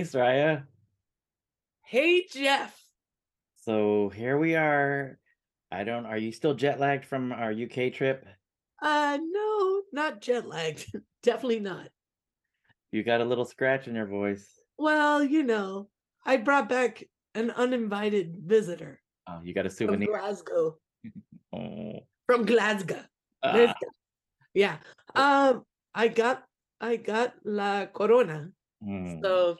Hey, Soraya. Hey, Jeff. So here we are. I don't, are you still jet lagged from our UK trip? Uh, no, not jet lagged. Definitely not. You got a little scratch in your voice. Well, you know, I brought back an uninvited visitor Oh, you got a souvenir from. Glasgow. Oh, From Glasgow. Ah. Yeah. Um, I got I got La Corona. mm, So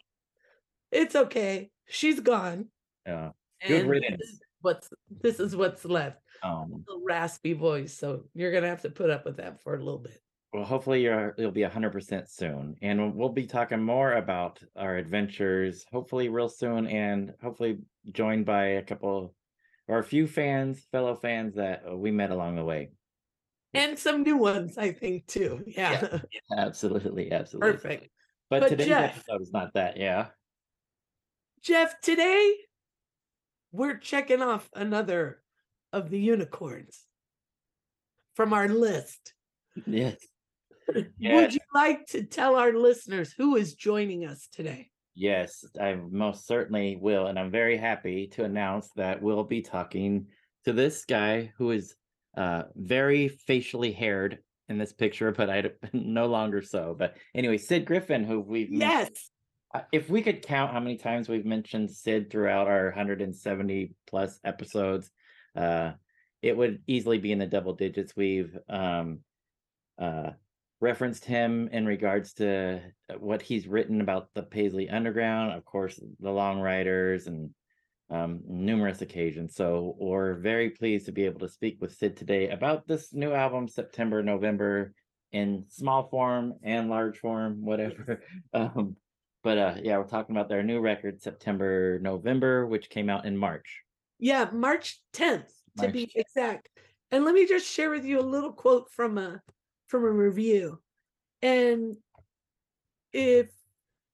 it's okay. She's gone. yeah. Good And riddance. this is what's this is what's left. Um, raspy voice. So you're gonna have to put up with that for a little bit. well, hopefully you're, you'll be 100% soon. And we'll be talking more about our adventures, hopefully real soon, and hopefully joined by a couple or a few fans, fellow fans that we met along the way. And some new ones, I think, too. Yeah. Absolutely, absolutely. Perfect. But, But today's Jeff- episode is not that, yeah. Jeff, today we're checking off another of the unicorns from our list. Yes. Yeah. Would you like to tell our listeners who is joining us today? Yes, I most certainly will. And I'm very happy to announce that we'll be talking to this guy who is uh, very facially haired in this picture, but I no longer so. But anyway, Sid Griffin, who we've men- Yes. Uh, if we could count how many times we've mentioned Sid throughout our 170 plus episodes, uh, it would easily be in the double digits. We've um, uh, referenced him in regards to uh, what he's written about the Paisley Underground, of course, the Long Ryders, and um, numerous occasions. So we're very pleased to be able to speak with Sid today about this new album, September, November, in small form and large form, whatever. um, but uh, yeah, we're talking about their new record, September, November, which came out in March. Yeah, March 10th to be 10th. exact. And let me just share with you a little quote from a from a review. And if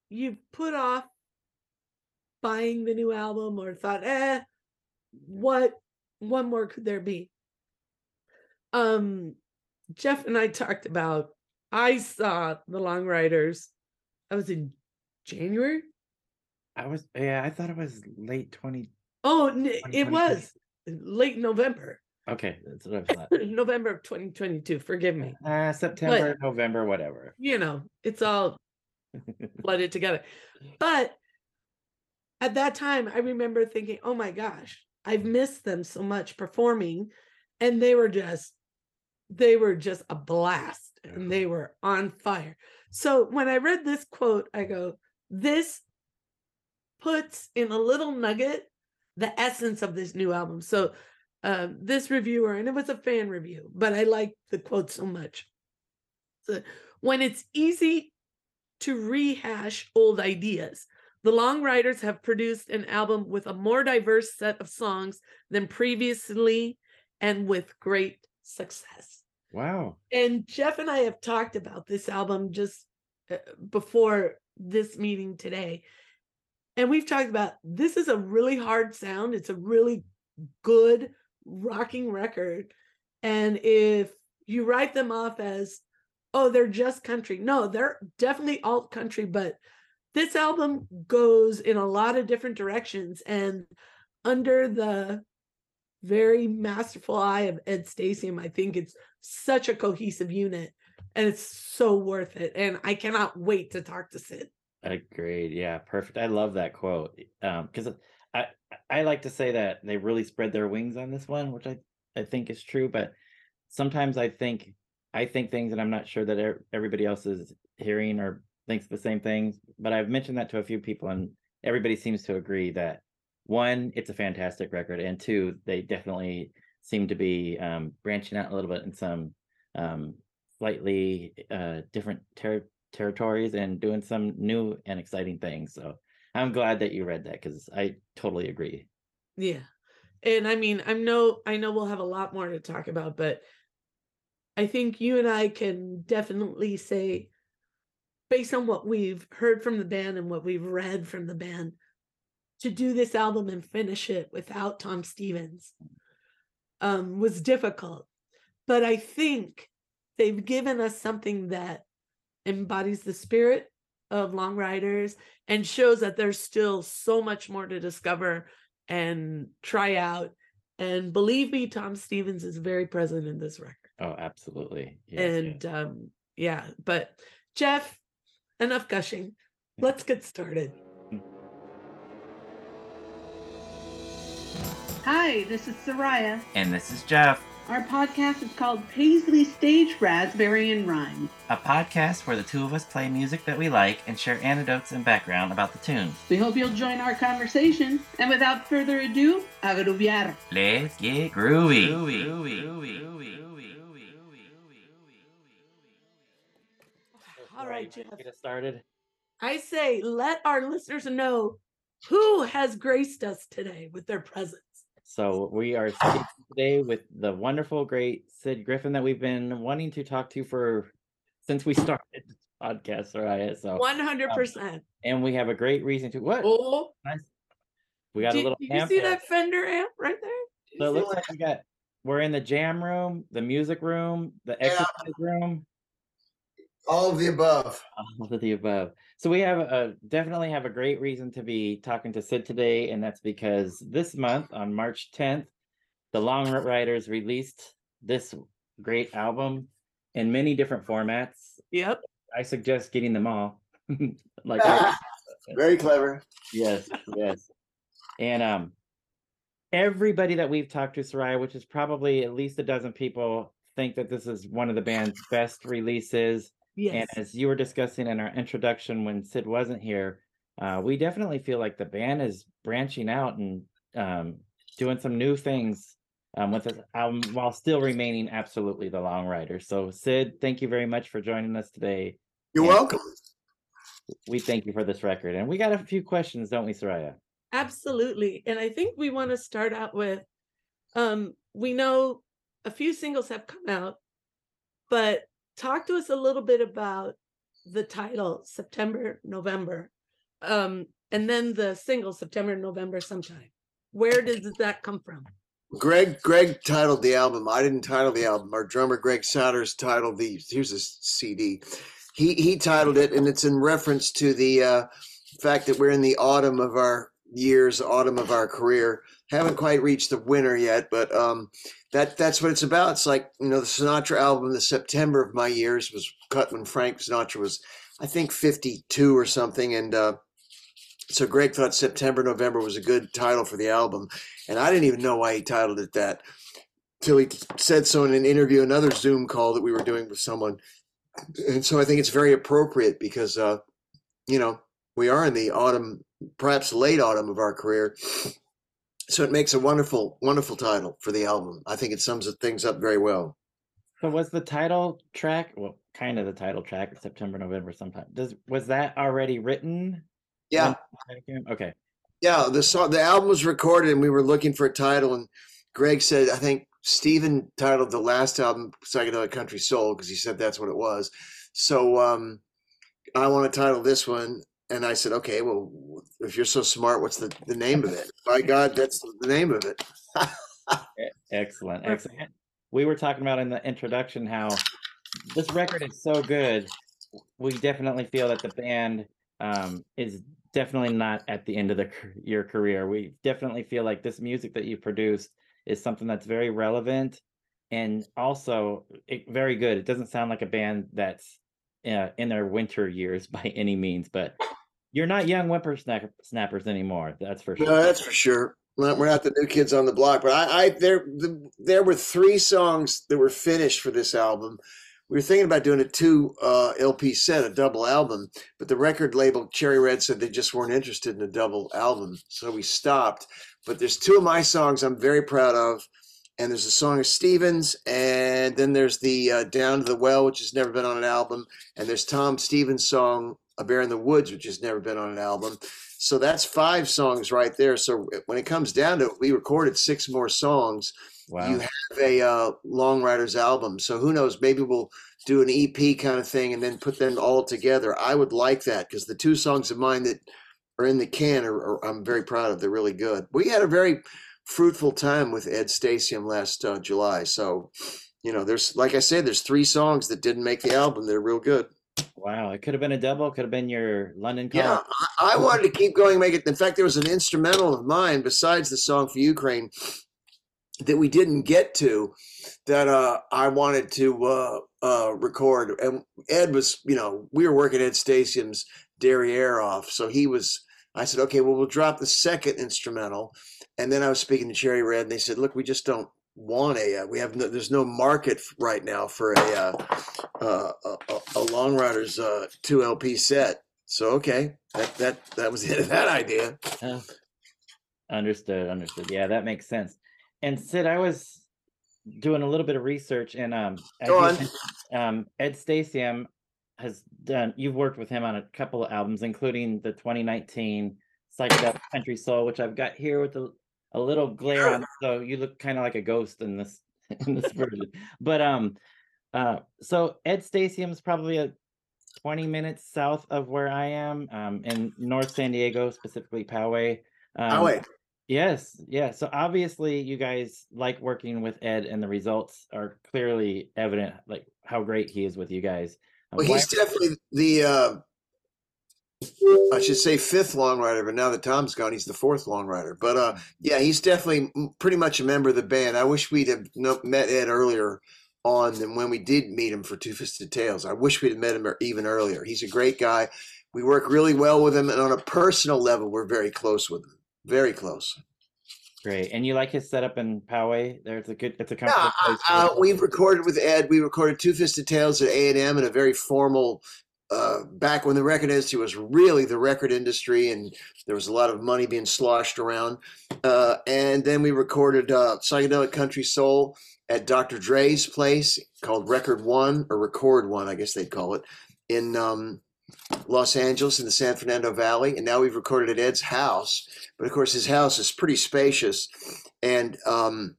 you put off buying the new album or thought, eh, what one more could there be? Um Jeff and I talked about I saw the Long Ryders. I was in January. I was, yeah, I thought it was late 20. Oh, it was late November. Okay, that's what I thought. November of 2022. Forgive me. Uh, September, November, whatever. You know, it's all flooded together. But at that time, I remember thinking, oh my gosh, I've missed them so much performing. And they were just, they were just a blast and they were on fire. So when I read this quote, I go, this puts in a little nugget the essence of this new album. So uh, this reviewer, and it was a fan review, but I like the quote so much. So, when it's easy to rehash old ideas, the Long Ryders have produced an album with a more diverse set of songs than previously and with great success. Wow. And Jeff and I have talked about this album just uh, before this meeting today. And we've talked about this is a really hard sound. It's a really good rocking record. And if you write them off as, oh, they're just country, no, they're definitely alt country, but this album goes in a lot of different directions. And under the very masterful eye of Ed Stasium, I think it's such a cohesive unit and it's so worth it. And I cannot wait to talk to Sid. Agreed. Yeah, perfect. I love that quote. Um, because I I like to say that they really spread their wings on this one, which I I think is true. But sometimes I think I think things that I'm not sure that er- everybody else is hearing or thinks the same things. But I've mentioned that to a few people, and everybody seems to agree that one, it's a fantastic record, and two, they definitely seem to be um, branching out a little bit in some um, slightly uh, different ter- territories and doing some new and exciting things. So I'm glad that you read that because I totally agree. Yeah. And I mean, I'm no, I know we'll have a lot more to talk about, but I think you and I can definitely say, based on what we've heard from the band and what we've read from the band, to do this album and finish it without Tom Stevens um, was difficult. But I think they've given us something that embodies the spirit of Long Ryders and shows that there's still so much more to discover and try out. And believe me, Tom Stevens is very present in this record. Oh, absolutely. Yes, and yes. um, yeah, but Jeff, enough gushing. Let's get started. Hi, this is Soraya. And this is Jeff, Our podcast is called Paisley Stage Raspberry and Rhyme. a podcast where the two of us play music that we like and share anecdotes and background about the tunes. We hope you'll join our conversation. And without further ado, a grooviar. Let's get groovy. All right, Ready to Jeff. Get us started. I say, let our listeners know who has graced us today with their presence. So we are speaking today with the wonderful, great Sid Griffin that we've been wanting to talk to for since we started this podcast, right? So, One hundred um, percent. and we have a great reason to. What? Oh, Nice. We got do, a little. do you see there. that Fender amp right there? You So it looks like we got. We're in the jam room, the music room, the exercise room. All of the above. all of the above. So we have a definitely have a great reason to be talking to Sid today, and that's because this month on March 10th, the Long Ryders released this great album in many different formats. Yep. I suggest getting them all. like I- Very clever. yes, yes. And um everybody that we've talked to, Soraya, which is probably at least a dozen people, think that this is one of the band's best releases. Yes. And as you were discussing in our introduction when Sid wasn't here, uh, we definitely feel like the band is branching out and um, doing some new things um, with this album while still remaining absolutely the Long Ryder. So, Sid, thank you very much for joining us today. You're Yeah. welcome. We thank you for this record. And we got a few questions, don't we, Soraya? Absolutely. And I think we want to start out with um we know a few singles have come out, but talk to us a little bit about the title September, November. Um and then the single September, November sometime. Where does that come from? Greg Greg titled the album. I didn't title the album. Our drummer Greg Sowders titled the here's a CD. He he titled it and it's in reference to the uh, fact that we're in the autumn of our years, autumn of our career. Haven't quite reached the winter yet, but um that that's what it's about. It's like, you know, the Sinatra album, the September of my years was cut when Frank Sinatra was I think 52 or something and uh so Greg thought September November was a good title for the album and I didn't even know why he titled it that till he said so in an interview, another Zoom call that we were doing with someone. And so I think it's very appropriate because, uh, you know, we are in the autumn, perhaps late autumn of our career. So it makes a wonderful, wonderful title for the album. I think it sums things up very well. So, was the title track, well, kind of the title track, September, November, sometime? Does was that already written? Yeah, Okay. yeah. The song, the album was recorded, and we were looking for a title, and Greg said, I think Stephen titled the last album "Psychedelic Country Soul" because he said that's what it was. So um, I want to title this one, and I said, okay, well, if you're so smart, what's the, the name of it? By God, that's the name of it. Excellent, excellent. We were talking about in the introduction how this record is so good. We definitely feel that the band um, is definitely not at the end of the, your career. We definitely feel like this music that you produced is something that's very relevant and also it, very good. It doesn't sound like a band that's uh, in their winter years by any means, but you're not young whippersnappers snappers anymore. That's for sure. No, that's for sure. We're not the new kids on the block, but I, I there the, there were three songs that were finished for this album. We were thinking about doing a two uh, LP set, a double album, but the record label Cherry Red said they just weren't interested in a double album, so we stopped. But there's two of my songs I'm very proud of, and there's a song of Stevens, and then there's the uh, Down to the Well, which has never been on an album, and there's Tom Stevens' song A Bear in the Woods, which has never been on an album. So that's five songs right there. So when it comes down to it, we recorded six more songs. Wow. You have a uh, Long Ryders album. So who knows? Maybe we'll do an EP kind of thing and then put them all together. I would like that because the two songs of mine that are in the can are, are I'm very proud of. They're really good. We had a very fruitful time with Ed Stasium last uh, July. So, you know, there's like I said, there's three songs that didn't make the album. They're real good. Wow, it could have been a double. Could have been your London call. Yeah, I, I wanted to keep going, make it. In fact, there was an instrumental of mine besides the song for Ukraine that we didn't get to that uh, I wanted to uh, uh, record. And Ed was, you know, we were working Ed Stasium's Derriere off, so he was. I said, okay, well, we'll drop the second instrumental, and then I was speaking to Cherry Red, and they said, look, we just don't want a. Uh, we have no, there's no market right now for a uh, uh, a, a, Long Ryders uh, two LP set. So okay, that that that was the end of that idea. Oh, understood, understood. Yeah, that makes sense. And Sid, I was doing a little bit of research, and um, Go on. mentioned, um, Ed Stasium has done. You've worked with him on a couple of albums, including the 2019 psychedelic country soul, which I've got here with a, a little glare on. So you look kind of like a ghost in this in this version. But um, uh, so Ed Stasium's probably a 20 minutes south of where I am, um, in North San Diego, specifically Poway. Um, wait, Yes, yeah. So obviously, you guys like working with Ed, and the results are clearly evident, like how great he is with you guys. Um, well, why- he's definitely the. Uh, I should say fifth long ryder, but now that Tom's gone, he's the fourth long ryder. But uh, yeah, he's definitely pretty much a member of the band. I wish we'd have met Ed earlier on than when we did meet him for Two Fisted Tales. I wish we'd have met him even earlier. He's a great guy. We work really well with him, and on a personal level, we're very close with him. Very close. great, and you like his setup in Poway? There's a good, it's a comfortable uh, place. uh, we've recorded with Ed. We recorded Two Fisted Tales at A and M in a very formal. Uh, back when the record industry was really the record industry, and there was a lot of money being sloshed around. Uh, and then we recorded uh, psychedelic country soul at Dr. Dre's place called Record One or Record One, I guess they'd call it, in um, Los Angeles in the San Fernando Valley. And now we've recorded at Ed's house, but of course his house is pretty spacious, and um,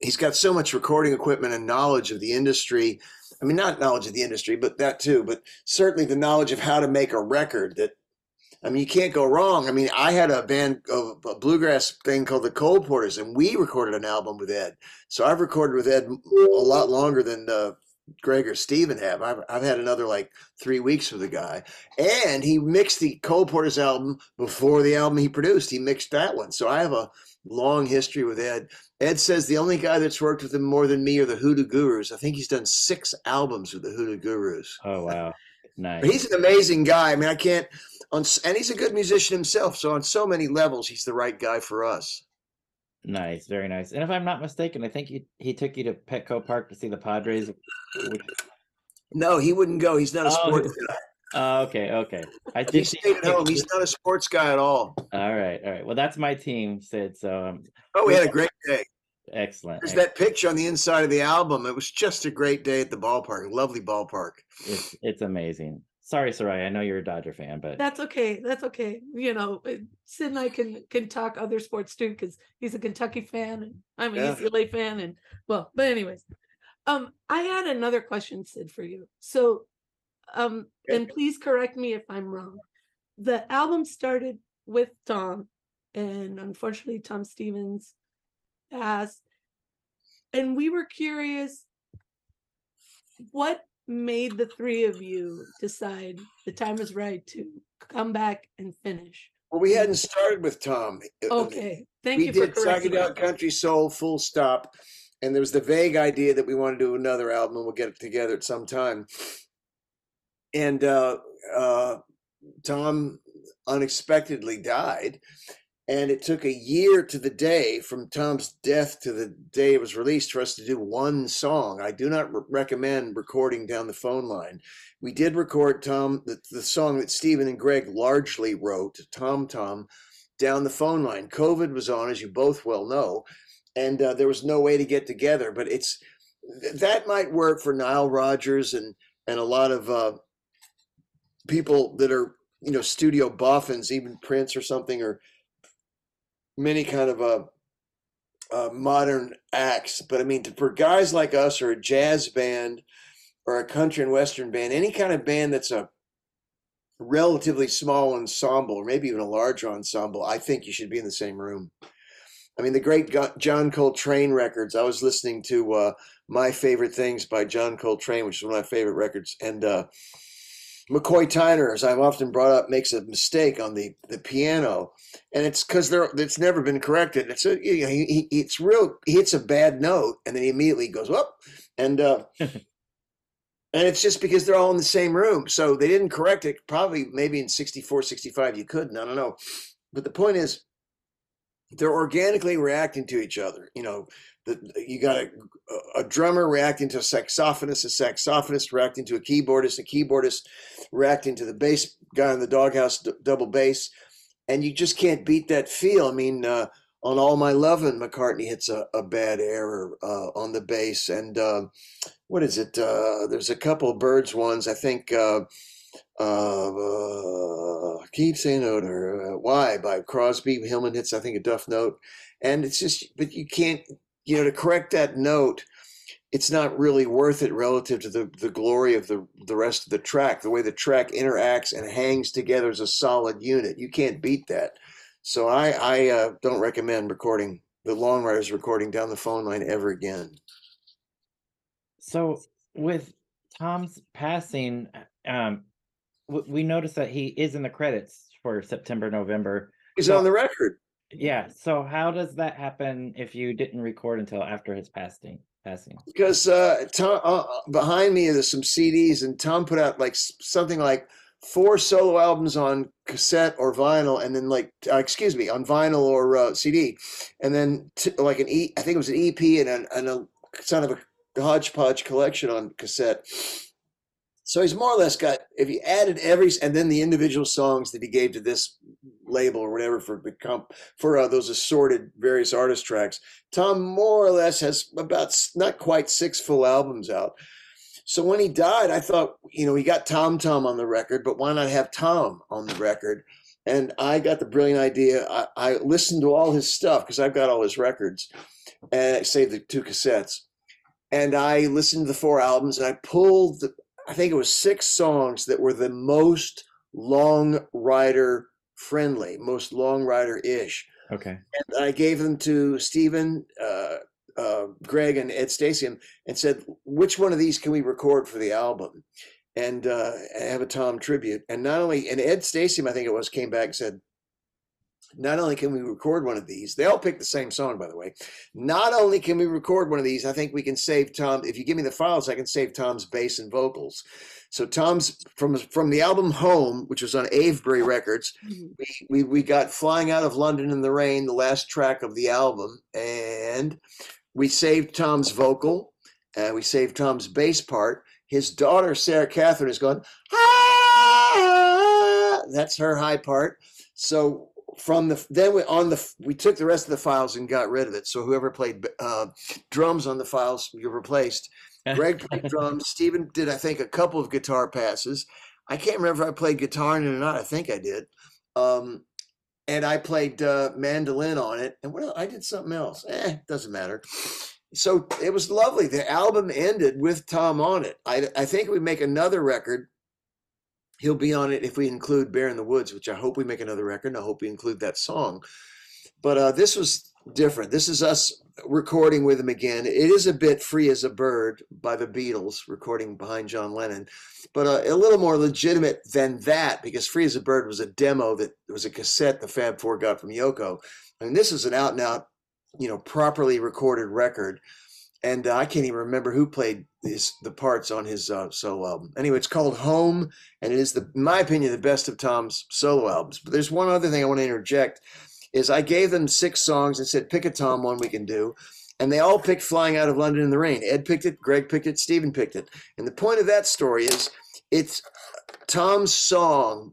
he's got so much recording equipment and knowledge of the industry. I mean, not knowledge of the industry, but that too, but certainly the knowledge of how to make a record that, I mean, you can't go wrong. I mean, I had a band, of a bluegrass thing called the Coal Porters, and we recorded an album with Ed. So I've recorded with Ed a lot longer than uh, Greg or Stephen have. I've, I've had another like three weeks with the guy. And he mixed the Coal Porters album before the album he produced. He mixed that one. So I have a long history with Ed. Ed says the only guy that's worked with him more than me are the Hoodoo Gurus. I think he's done six albums with the Hoodoo Gurus. Oh wow, nice. He's an amazing guy. I mean, I can't, on, and he's a good musician himself. So on so many levels, he's the right guy for us. Nice, very nice. And if I'm not mistaken, I think he he took you to Petco Park to see the Padres. No, he wouldn't go. He's not a Oh, sports guy. Oh, okay, okay. I He think stayed at home. He's not a sports guy at all. all right, all right. Well, that's my team, Sid. So um, Oh, we had a great day. excellent. There's ex- that picture on the inside of the album. It was just a great day at the ballpark. Lovely ballpark. It's it's amazing. Sorry, Soraya. I know you're a Dodger fan, but That's okay. That's okay. You know, uh, Sid and I can can talk other sports too because he's a Kentucky fan and I'm a Yeah. UCLA fan. And well, but anyways, um, I had another question, Sid, for you. So, um, and please correct me if I'm wrong. The album started with Tom, and unfortunately, Tom Stevens passed. And we were curious what made the three of you decide the time is right to come back and finish? Well, we hadn't started with Tom. Okay, thank we you for did psychedelic country soul full stop and there was the vague idea that we want to do another album and we'll get it together at some time and uh, uh, tom unexpectedly died and it took a year to the day from tom's death to the day it was released for us to do one song i do not re- recommend recording down the phone line we did record tom the, the song that stephen and greg largely wrote tom tom down the phone line. COVID was on, as you both well know, and uh, there was no way to get together. But it's that might work for Nile Rodgers and and a lot of uh, people that are you know studio boffins, even Prince or something, or many kind of uh, uh, modern acts. But I mean, for guys like us or a jazz band or a country and western band, any kind of band that's a relatively small ensemble, or maybe even a larger ensemble, I think you should be in the same room. I mean, the great John Coltrane records. I was listening to uh, My Favorite Things by John Coltrane, which is one of my favorite records. And uh, McCoy Tyner, as I've often brought up, makes a mistake on the, the piano. And it's because there it's never been corrected. It's a, you know, he, he, it's real, he hits a bad note and then he immediately goes up. And, uh, and it's just because they're all in the same room. So they didn't correct it. Probably maybe in 64, 65, you couldn't. I don't know. But the point is, they're organically reacting to each other. You know, you got a, a drummer reacting to a saxophonist, a saxophonist reacting to a keyboardist, a keyboardist reacting to the bass guy in the doghouse d- double bass, and you just can't beat that feel. I mean, uh, on All My Lovin', McCartney hits a, a bad error uh, on the bass, and uh, what is it? Uh, there's a couple of Byrds ones. I think. Uh, uh, keep saying. Uh, Why by Crosby. Hillman hits, I think, a duff note, and it's just, but you can't, you know, to correct that note. It's not really worth it relative to the, the glory of the the rest of the track. The way the track interacts and hangs together as a solid unit, you can't beat that. So I I uh, don't recommend recording the Long Ryders recording down the phone line ever again. So with Tom's passing, um, we noticed that he is in the credits for September, November. He's So- on the record. Yeah. So how does that happen if you didn't record until after his passing? Passing. because uh, Tom uh, behind me there's some CDs, and Tom put out like something like four solo albums on cassette or vinyl, and then like uh, excuse me on vinyl or uh, CD, and then t- like an E, I think it was an EP and, an, and a kind of a hodgepodge collection on cassette. So he's more or less got if you added every and then the individual songs that he gave to this label or whatever for the comp for uh, those assorted various artist tracks. Tom more or less has about not quite six full albums out. So when he died, I thought, you know, he got Tom Tom on the record, but why not have Tom on the record? And I got the brilliant idea. I, I listened to all his stuff because I've got all his records, and I saved the two cassettes. And I listened to the four albums, and I pulled, I think it was six songs that were the most long ryder friendly, most long ryder ish Okay. and I gave them to Stephen, uh, uh, Greg, and Ed Stasium, and said, "Which one of these can we record for the album?" And uh, have a Tom tribute. And not only, and Ed Stasium, I think it was, came back and said, "Not only can we record one of these, they all picked the same song, by the way. Not only can we record one of these, I think we can save Tom. If you give me the files, I can save Tom's bass and vocals." So Tom's from from the album Home, which was on Avebury Records we, we we got flying out of london in the rain the last track of the album and we saved tom's vocal and we saved tom's bass part. His daughter sarah catherine is going ah! that's her high part. So from the then we on the we took the rest of the files and got rid of it. So whoever played uh, drums on the files you replaced greg played drums stephen did i think a couple of guitar passes I can't remember if I played guitar in it or not. I think I did. Um, and I played uh, mandolin on it. And what else? I did something else. Eh, doesn't matter. So it was lovely. The album ended with Tom on it. I, I think we make another record. He'll be on it if we include Bear in the Woods, which I hope we make another record. And I hope we include that song. But uh, this was different. This is us recording with him again. It is a bit Free as a Bird by the Beatles, recording behind John Lennon but uh, a little more legitimate than that because Free as a Bird was a demo that was a cassette the Fab Four got from Yoko. I mean, this is an out and out, you know, properly recorded record. And uh, I can't even remember who played his, the parts on his uh, solo album. Anyway, it's called Home, and it is, the, in my opinion, the best of Tom's solo albums. But there's one other thing I want to interject: is I gave them six songs and said, pick a Tom one we can do, and they all picked "Flying Out of London in the Rain." Ed picked it, Greg picked it, Stephen picked it. And the point of that story is it's Tom's song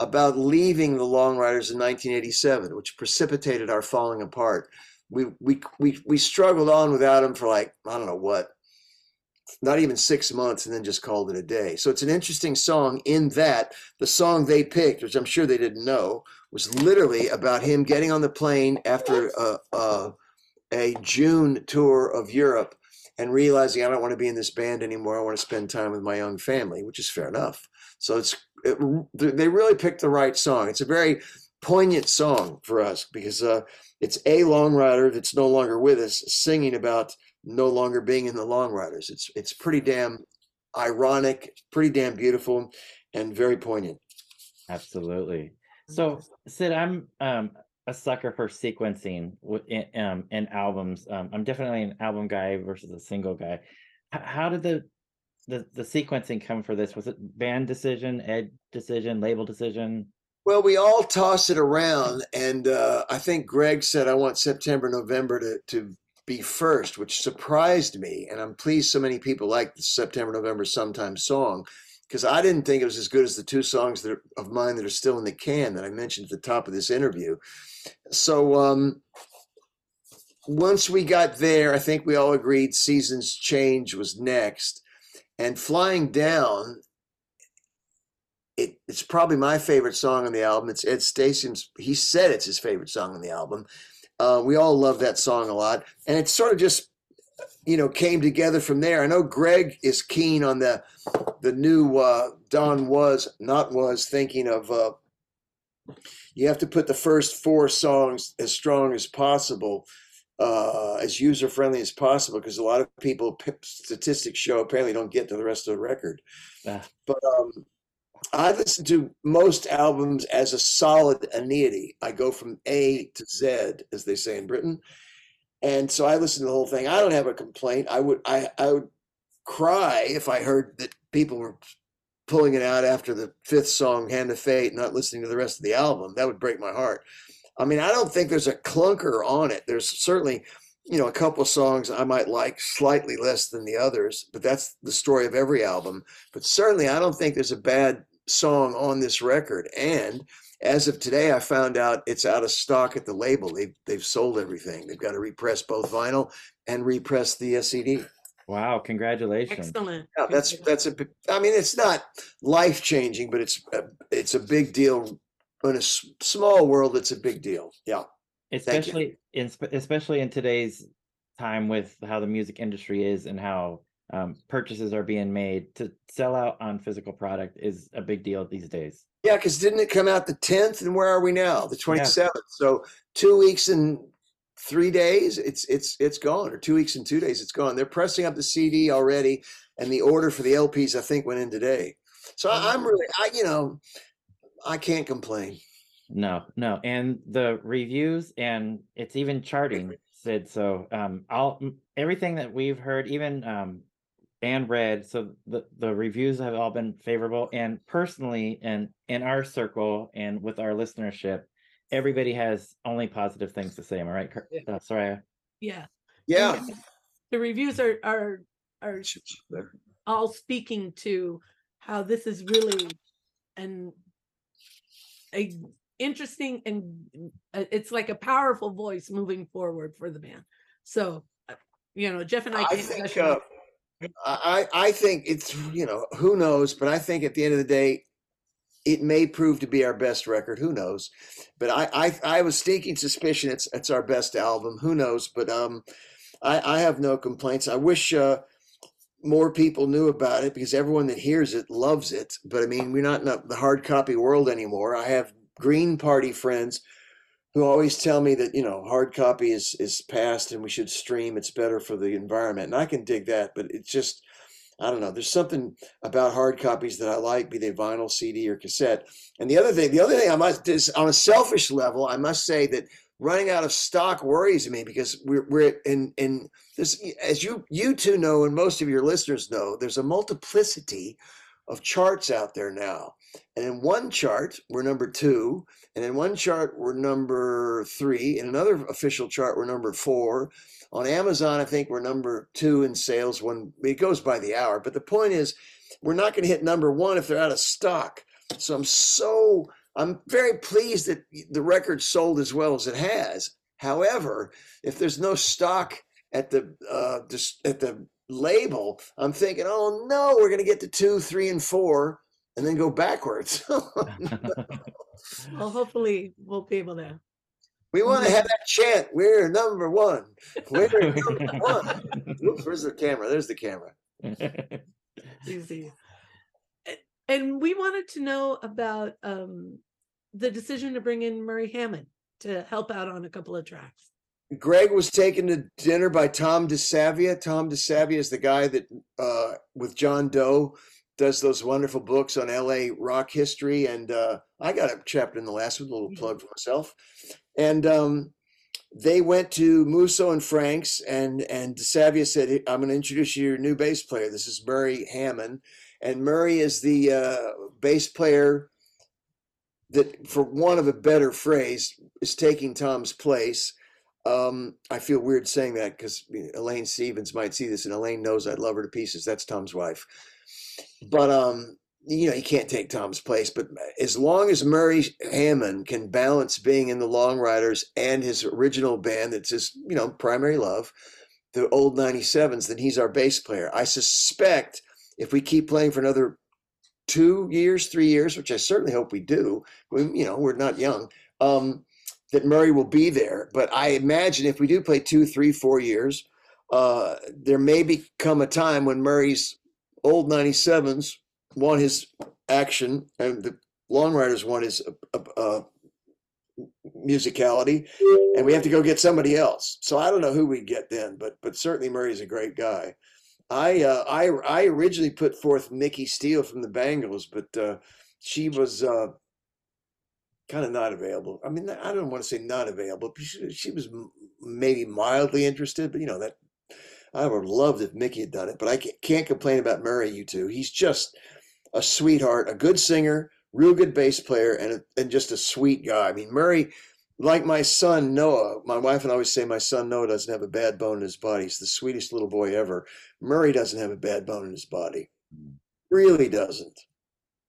about leaving the Long Ryders in 1987, which precipitated our falling apart. We we we we struggled on without him for like I don't know what, not even six months, and then just called it a day. So it's an interesting song in that the song they picked, which I'm sure they didn't know, was literally about him getting on the plane after a a, a June tour of Europe and realizing I don't want to be in this band anymore. I want to spend time with my young family, which is fair enough. So it's it, they really picked the right song. It's a very poignant song for us because uh, it's a long ryder that's no longer with us singing about no longer being in the long ryders. It's it's pretty damn ironic, pretty damn beautiful, and very poignant. Absolutely. So, Sid, I'm um, a sucker for sequencing wi- in, um, in albums. Um, I'm definitely an album guy versus a single guy. H- how did the, the the sequencing come for this? Was it band decision, ed decision, label decision? Well, we all toss it around, and uh, I think Greg said I want September, November to to be first, which surprised me, and I'm pleased so many people like the September, November, Sometimes song because I didn't think it was as good as the two songs that are, of mine that are still in the can that I mentioned at the top of this interview. So um, once we got there, I think we all agreed Seasons Change was next, and Flying Down it, it's probably my favorite song on the album. It's Ed Stasium's. He said it's his favorite song on the album. Uh, we all love that song a lot, and it sort of just, you know, came together from there. I know Greg is keen on the the new uh, Don was not was thinking of. Uh, you have to put the first four songs as strong as possible, uh, as user friendly as possible, because a lot of people statistics show apparently don't get to the rest of the record. Ah. But um, I listen to most albums as a solid annuity. I go from A to Z, as they say in Britain, and so I listened to the whole thing. I don't have a complaint. I would I I would cry if I heard that people were pulling it out after the fifth song, "Hand of Fate," not listening to the rest of the album. That would break my heart. I mean, I don't think there's a clunker on it. There's certainly you know, a couple songs I might like slightly less than the others, but that's the story of every album. But certainly, I don't think there's a bad song on this record. And as of today, I found out it's out of stock at the label. They've they've sold everything. They've got to repress both vinyl and repress the uh, CD. Wow! Congratulations. Excellent. Yeah, that's that's a. big- I mean, it's not life changing, but it's a, it's a big deal. In a s- small world, it's a big deal. Yeah. especially in especially in today's time with how the music industry is and how um, purchases are being made to sell out on physical product is a big deal these days. Yeah, because didn't it come out the 10th? And where are we now? The 27th. So two weeks and three days, it's it's it's gone, or two weeks and two days, it's gone. They're pressing up the CD already, and the order for the LPs, I think, went in today. So I, I'm really, I you know, I can't complain. No, no, and the reviews and it's even charting Sid. So um, all everything that we've heard, even um, and read, so the the reviews have all been favorable. And personally, and in our circle and with our listenership, everybody has only positive things to say. Am I right, Yeah. uh, Soraya? Yeah. Yeah. The reviews are are are all speaking to how this is really an a interesting and uh, it's like a powerful voice moving forward for the band. So, uh, you know, Jeff and I I can't think uh, it. I I think it's you know who knows, but I think at the end of the day, it may prove to be our best record. Who knows? But I I, I a stinking suspicion it's it's our best album. Who knows? But um, I I have no complaints. I wish uh more people knew about it because everyone that hears it loves it. But I mean, we're not in the hard copy world anymore. I have Green Party friends who always tell me that you know hard copy is is past and we should stream. It's better for the environment, and I can dig that. But it's just I don't know. There's something about hard copies that I like, be they vinyl, CD, or cassette. And the other thing, the other thing I must is on a selfish level, I must say that running out of stock worries me because we're we're in in this as you you two know and most of your listeners know, there's a multiplicity of charts out there now. And in one chart, we're number two. And in one chart, we're number three. In another official chart, we're number four. On Amazon, I think we're number two in sales when it goes by the hour. But the point is, we're not going to hit number one if they're out of stock. So I'm so, I'm very pleased that the record sold as well as it has. However, if there's no stock at the uh, at the label, I'm thinking, oh no, we're going to get to two, three, and four, and then go backwards. Well, hopefully we'll be able to. we want to have that chant. We're number one. We're number one. Oops, where's the camera? There's the camera. Easy. And we wanted to know about um the decision to bring in Murry Hammond to help out on a couple of tracks? Greg was taken to dinner by Tom DeSavia. Tom DeSavia is the guy that, uh, with John Doe, does those wonderful books on LA rock history. And uh, I got a chapter in the last one, a little plug for myself. And um, they went to Musso and Frank's, and and DeSavia said, "I'm going to introduce you to your new bass player. This is Murry Hammond, and Murry is the uh, bass player that, for want of a better phrase, is taking Tom's place." Um, I feel weird saying that because Elaine Stevens might see this, and Elaine knows I love her to pieces. That's Tom's wife, but um, you know, he can't take Tom's place. But as long as Murry Hammond can balance being in the Long Ryders and his original band, that's his you know primary love, the old '97s, then he's our bass player. I suspect if we keep playing for another two years, three years, which I certainly hope we do, we, you know, we're not young. Um, that Murry will be there. But I imagine if we do play two, three, four years, uh, there may become a time when Murry's old 97s want his action and the Long Ryders want his uh, uh, musicality, and we have to go get somebody else. So I don't know who we get then, but but certainly Murry's a great guy. I uh, I I originally put forth Micki Steele from the Bangles, but uh, she was uh, kind of not available. I mean, I don't want to say not available. But she, she was maybe mildly interested, but you know that I would have loved if Micki had done it. But I can't, can't complain about Murry. You two, he's just a sweetheart, a good singer, real good bass player, and a, and just a sweet guy. I mean, Murry, like my son Noah, my wife and I always say my son Noah doesn't have a bad bone in his body. He's the sweetest little boy ever. Murry doesn't have a bad bone in his body. Hmm. Really doesn't.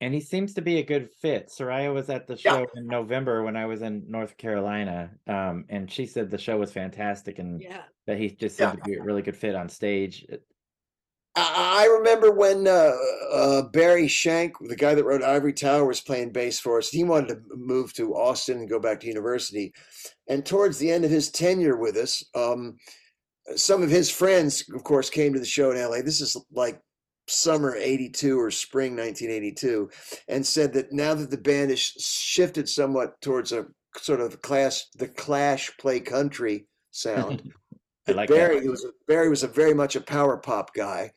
And he seems to be a good fit. Soraya was at the Yeah. show in November when I was in North Carolina, um, and she said the show was fantastic and Yeah. that he just seemed to be a really good fit on stage. I I remember when uh, uh, Barry Shank, the guy that wrote Ivory Tower, was playing bass for us. He wanted to move to Austin and go back to university. And towards the end of his tenure with us, um, some of his friends, of course, came to the show in LA. This is like summer 82 or spring 1982 and said that now that the band has shifted somewhat towards a sort of class the clash play country sound I like Barry was a, Barry was a very much a power pop guy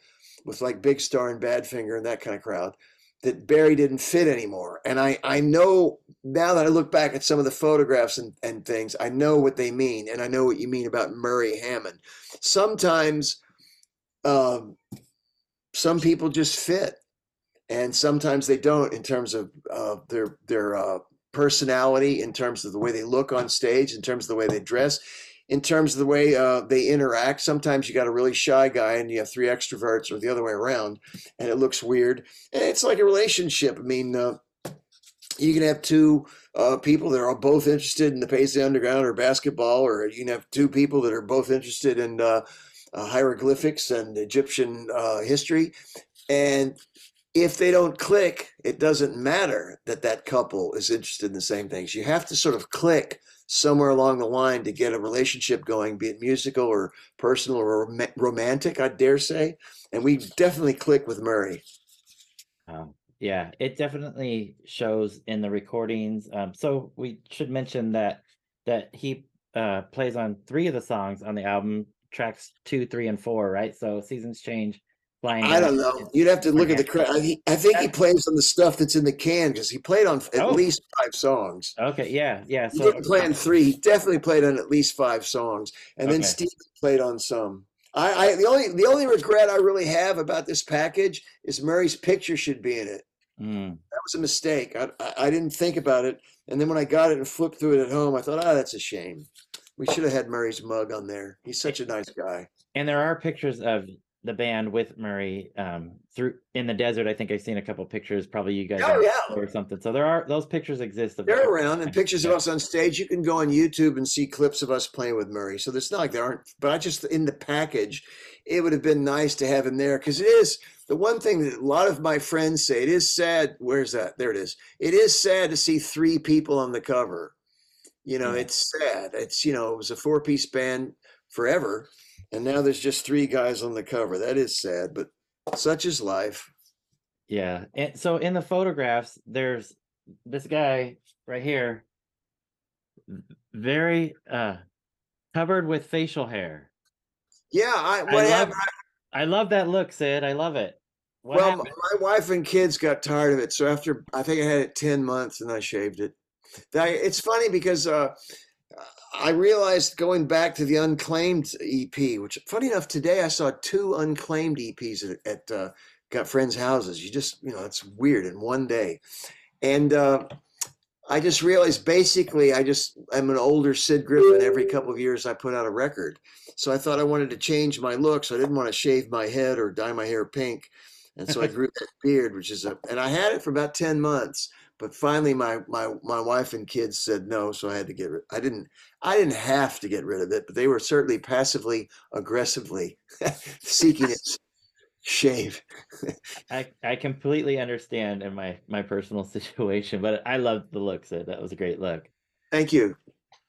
with like Big Star and Badfinger and that kind of crowd. That Barry didn't fit anymore, and I I know now that I look back at some of the photographs and, and things, I know what they mean, and I know what you mean about Murry Hammond. Sometimes, um, some people just fit, and sometimes they don't in terms of uh, their their uh, personality, in terms of the way they look on stage, in terms of the way they dress in terms of the way uh, they interact. Sometimes you got a really shy guy and you have three extroverts, or the other way around, and it looks weird. And it's like a relationship. I mean, uh, you can have two uh, people that are both interested in the Paisley Underground or basketball, or you can have two people that are both interested in uh, hieroglyphics and Egyptian uh, history. And if they don't click, it doesn't matter that that couple is interested in the same things. You have to sort of click somewhere along the line to get a relationship going, be it musical or personal or rom- romantic, I dare say. And we definitely click with Murry. Um, yeah, it definitely shows in the recordings. Um, so we should mention that that he uh, plays on three of the songs on the album, tracks two, three, and four, right? So seasons change. Flying I don't know. You'd have to look at the Okay. credit. I, I think he plays on the stuff that's in the can because he played on at Oh. least five songs. Okay, yeah, yeah. He didn't play on three. He definitely played on at least five songs, and then Steve played on some. I, I the only the only regret I really have about this package is Murry's picture should be in it. Mm, That was a mistake. I, I I didn't think about it, and then when I got it and flipped through it at home, I thought, oh, that's a shame. We should have had Murry's mug on there. He's such a nice guy. and there are pictures of the band with Murry um, through in the desert. I think I've seen a couple pictures. Probably you guys Oh, yeah. or something. So there are those pictures exist. Of They're around, and pictures of us on stage. You can go on YouTube and see clips of us playing with Murry. So it's not like there aren't. But I just in the package, it would have been nice to have him there because it is the one thing that a lot of my friends say. It is sad. Where's that? There it is. It is sad to see three people on the cover. You know, Yeah. it's sad. It's you know, it was a four piece band forever, and now there's just three guys on the cover. That is sad, but such is life. Yeah. And so in the photographs, there's this guy right here, very uh covered with facial hair. Yeah, I, I love, happened? I love that look, Sid. I love it. What well, happened? my wife and kids got tired of it, so after I think I had it ten months, and I shaved it. It's funny because uh, I realized going back to the unclaimed EP, which funny enough, today I saw two unclaimed EPs at, at uh, got friends' houses. You just, you know, it's weird in one day, and uh, I just realized basically I just I'm an older Sid Griffin. Every couple of years I put out a record, so I thought I wanted to change my look. So I didn't want to shave my head or dye my hair pink, and so I grew that beard, which is a, and I had it for about ten months. But finally, my my my wife and kids said no, so I had to get rid. I didn't I didn't have to get rid of it, but they were certainly passively aggressively seeking its shave. I I completely understand in my my personal situation, but I loved the look, so That was a great look. Thank you.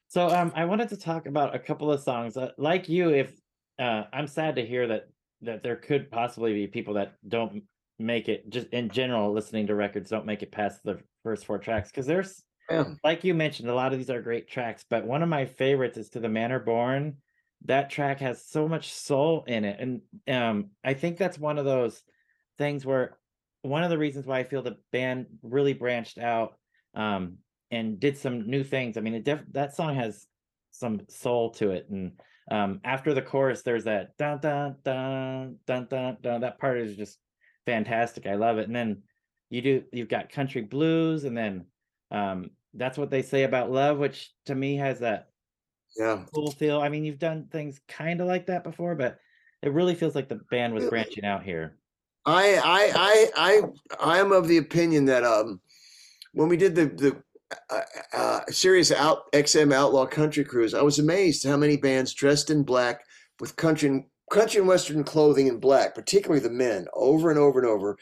So um, I wanted to talk about a couple of songs. Uh, like you, if uh, I'm sad to hear that that there could possibly be people that don't make it just in general listening to records don't make it past the first four tracks because there's Yeah. like you mentioned a lot of these are great tracks but one of my favorites is to the manor born that track has so much soul in it and um i think that's one of those things where one of the reasons why i feel the band really branched out um and did some new things i mean it def- that song has some soul to it and um after the chorus there's that dun dun dun dun dun dun that part is just fantastic. I love it. And then you do you've got country blues and then um that's what they say about love which to me has that Yeah. cool feel. I mean you've done things kind of like that before but it really feels like the band was branching out here. I I I I I am of the opinion that um when we did the the uh, uh, Sirius out XM Outlaw Country Cruise, I was amazed how many bands dressed in black with country country and western clothing in black, particularly the men, over and over and over.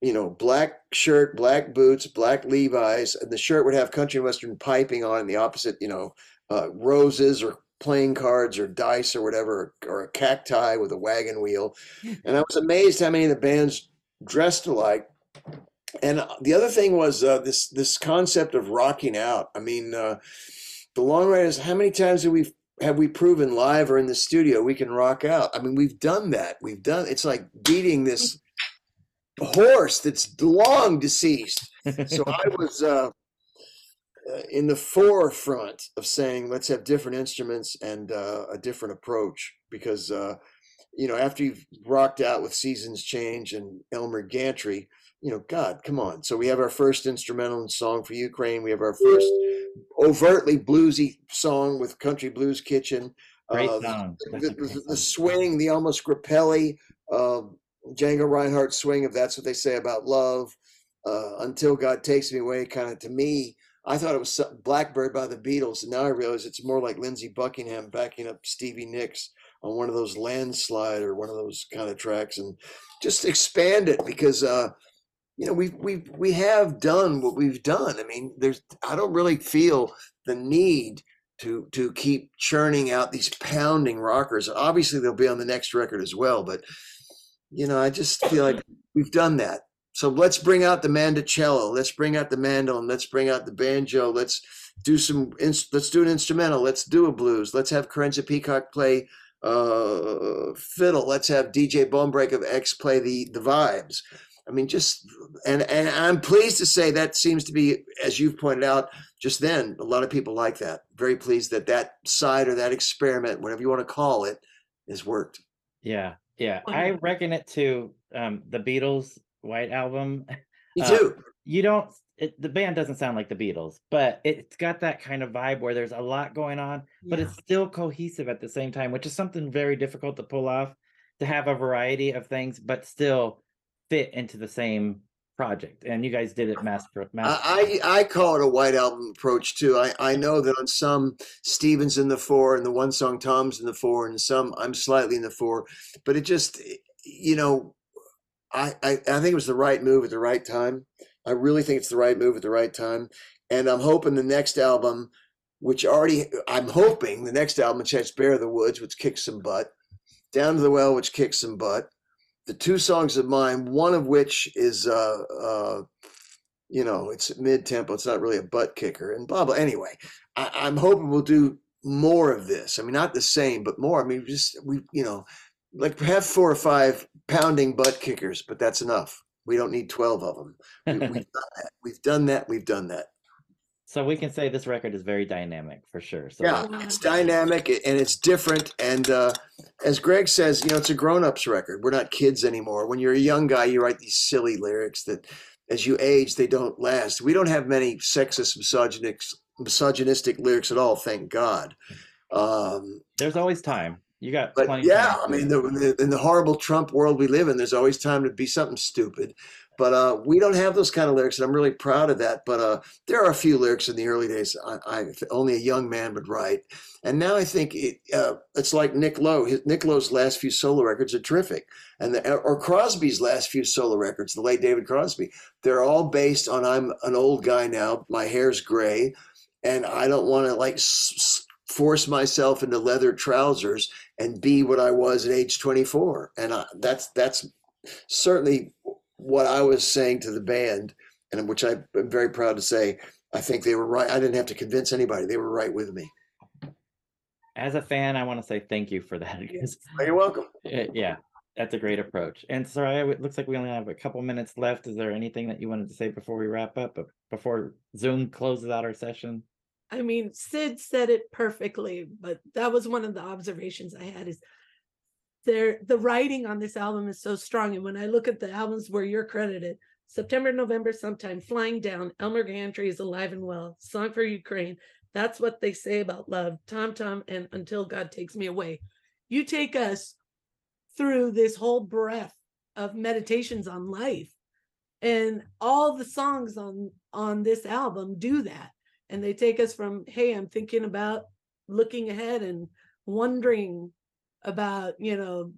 You know, black shirt, black boots, black Levi's, and the shirt would have country and western piping on, and the opposite, you know, uh, roses or playing cards or dice or whatever, or a cacti with a wagon wheel. And I was amazed how many of the bands dressed alike. And uh, the other thing was uh, this this concept of rocking out. I mean, uh, the long ryders. How many times have we have we proven live or in the studio we can rock out? I mean, we've done that. We've done. It's like beating this horse that's long deceased. So I was uh, uh, in the forefront of saying let's have different instruments and uh, a different approach because uh, you know after you've rocked out with Seasons Change and Elmer Gantry, you know God, come on. So we have our first instrumental song for Ukraine. We have our first overtly bluesy song with Country Blues Kitchen. great Uh, song the, the, the swing, the almost Grappelli, uh, Django Reinhardt swing, if that's what they say about love, uh, until God takes me away, kind of to me, I thought it was Blackbird by the Beatles, and now I realize it's more like Lindsey Buckingham backing up Stevie Nicks on one of those landslide or one of those kind of tracks, and just expand it because uh, you know we we we have done what we've done. I mean, there's I don't really feel the need to to keep churning out these pounding rockers. Obviously, they'll be on the next record as well, but you know, I just feel like we've done that. So let's bring out the mandocello. Let's bring out the mandolin. Let's bring out the banjo. Let's do some. Let's do an instrumental. Let's do a blues. Let's have Kerenza Peacock play uh, fiddle. Let's have DJ Bonebrake of X play the the vibes. I mean, just and and I'm pleased to say that seems to be, as you've pointed out just then, a lot of people like that. Very pleased that that side or that experiment, whatever you want to call it, has worked. yeah yeah i reckon it to um the beatles white album Me Uh, you don't it, the band doesn't sound like the beatles but it's got that kind of vibe where there's a lot going on but it's still cohesive at the same time which is something very difficult to pull off to have a variety of things but still fit into the same project and you guys did it master, master I, I call it a white album approach too. I, I know that on some Stevens in the four and the one song Tom's in the four and some I'm slightly in the four, but it just you know I, I I think it was the right move at the right time. I really think it's the right move at the right time, and I'm hoping the next album, which already I'm hoping the next album, has Bear of the Woods, which kicks some butt, Down to the Well, which kicks some butt, the two songs of mine, one of which is uh, uh, you know, it's mid tempo. It's not really a butt kicker and blah blah. Anyway, I, I'm hoping we'll do more of this. I mean, not the same, but more. I mean, just we, you know, like have four or five pounding butt kickers, but that's enough. We don't need twelve of them. We, we've done that. We've done that. We've done that. So we can say this record is very dynamic for sure. So Yeah, it's dynamic and it's different. And uh, as Greg says, you know, it's a grown-ups record. We're not kids anymore. When you're a young guy, you write these silly lyrics that, as you age, they don't last. We don't have many sexist, misogynistic, misogynistic lyrics at all. Thank God. Um, there's always time. You got but plenty. yeah, time I mean, the, the, in the horrible Trump world we live in, there's always time to be something stupid. But uh, we don't have those kind of lyrics, and I'm really proud of that. But uh, there are a few lyrics in the early days I, I only a young man would write, and now I think it, uh, it's like Nick Lowe. His, Nick Lowe's last few solo records are terrific, and the, or Crosby's last few solo records, the late David Crosby. They're all based on I'm an old guy now, my hair's gray, and I don't want to like force myself into leather trousers and be what I was at age 24. And I, that's that's certainly what I was saying to the band, and which I'm very proud to say. I think they were right. I didn't have to convince anybody; they were right with me. as a fan, I want to say thank you for that. because, You're welcome. uh, yeah, that's a great approach. And Soraya, it looks like we only have a couple minutes left. Is there anything that you wanted to say before we wrap up? Before Zoom closes out our session? I mean, Sid said it perfectly, but that was one of the observations I had is there the writing on this album is so strong. And when I look at the albums where you're credited, September, November, sometime, Flying Down, Elmer Gantry is alive and well, Song for Ukraine. That's what they say about love, Tom Tom, and Until God Takes Me Away. You take us through this whole breath of meditations on life. And all the songs on on this album do that and they take us from hey i'm thinking about looking ahead and wondering about you know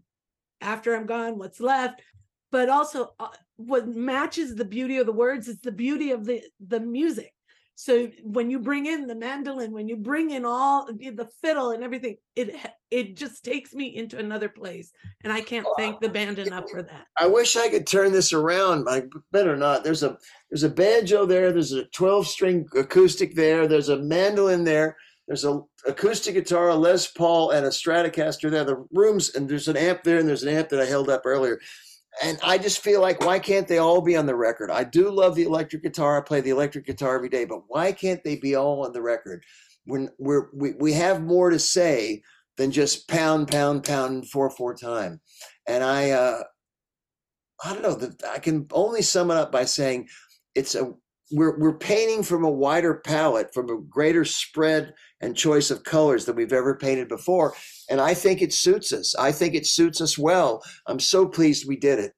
after i'm gone what's left but also uh, what matches the beauty of the words is the beauty of the the music so when you bring in the mandolin when you bring in all the fiddle and everything it it just takes me into another place and i can't thank the band enough for that I wish I could turn this around. I better not. There's a there's a banjo there. There's a 12 string acoustic there. There's a mandolin there. There's a acoustic guitar, a Les Paul, and a Stratocaster there. The rooms and there's an amp there, and there's an amp that I held up earlier. And I just feel like why can't they all be on the record? I do love the electric guitar. I play the electric guitar every day, but why can't they be all on the record? When we're we, we have more to say than just pound, pound, pound four four time. And I uh I don't know I can only sum it up by saying it's a we're we're painting from a wider palette, from a greater spread and choice of colors than we've ever painted before. And I think it suits us. I think it suits us well. I'm so pleased we did it.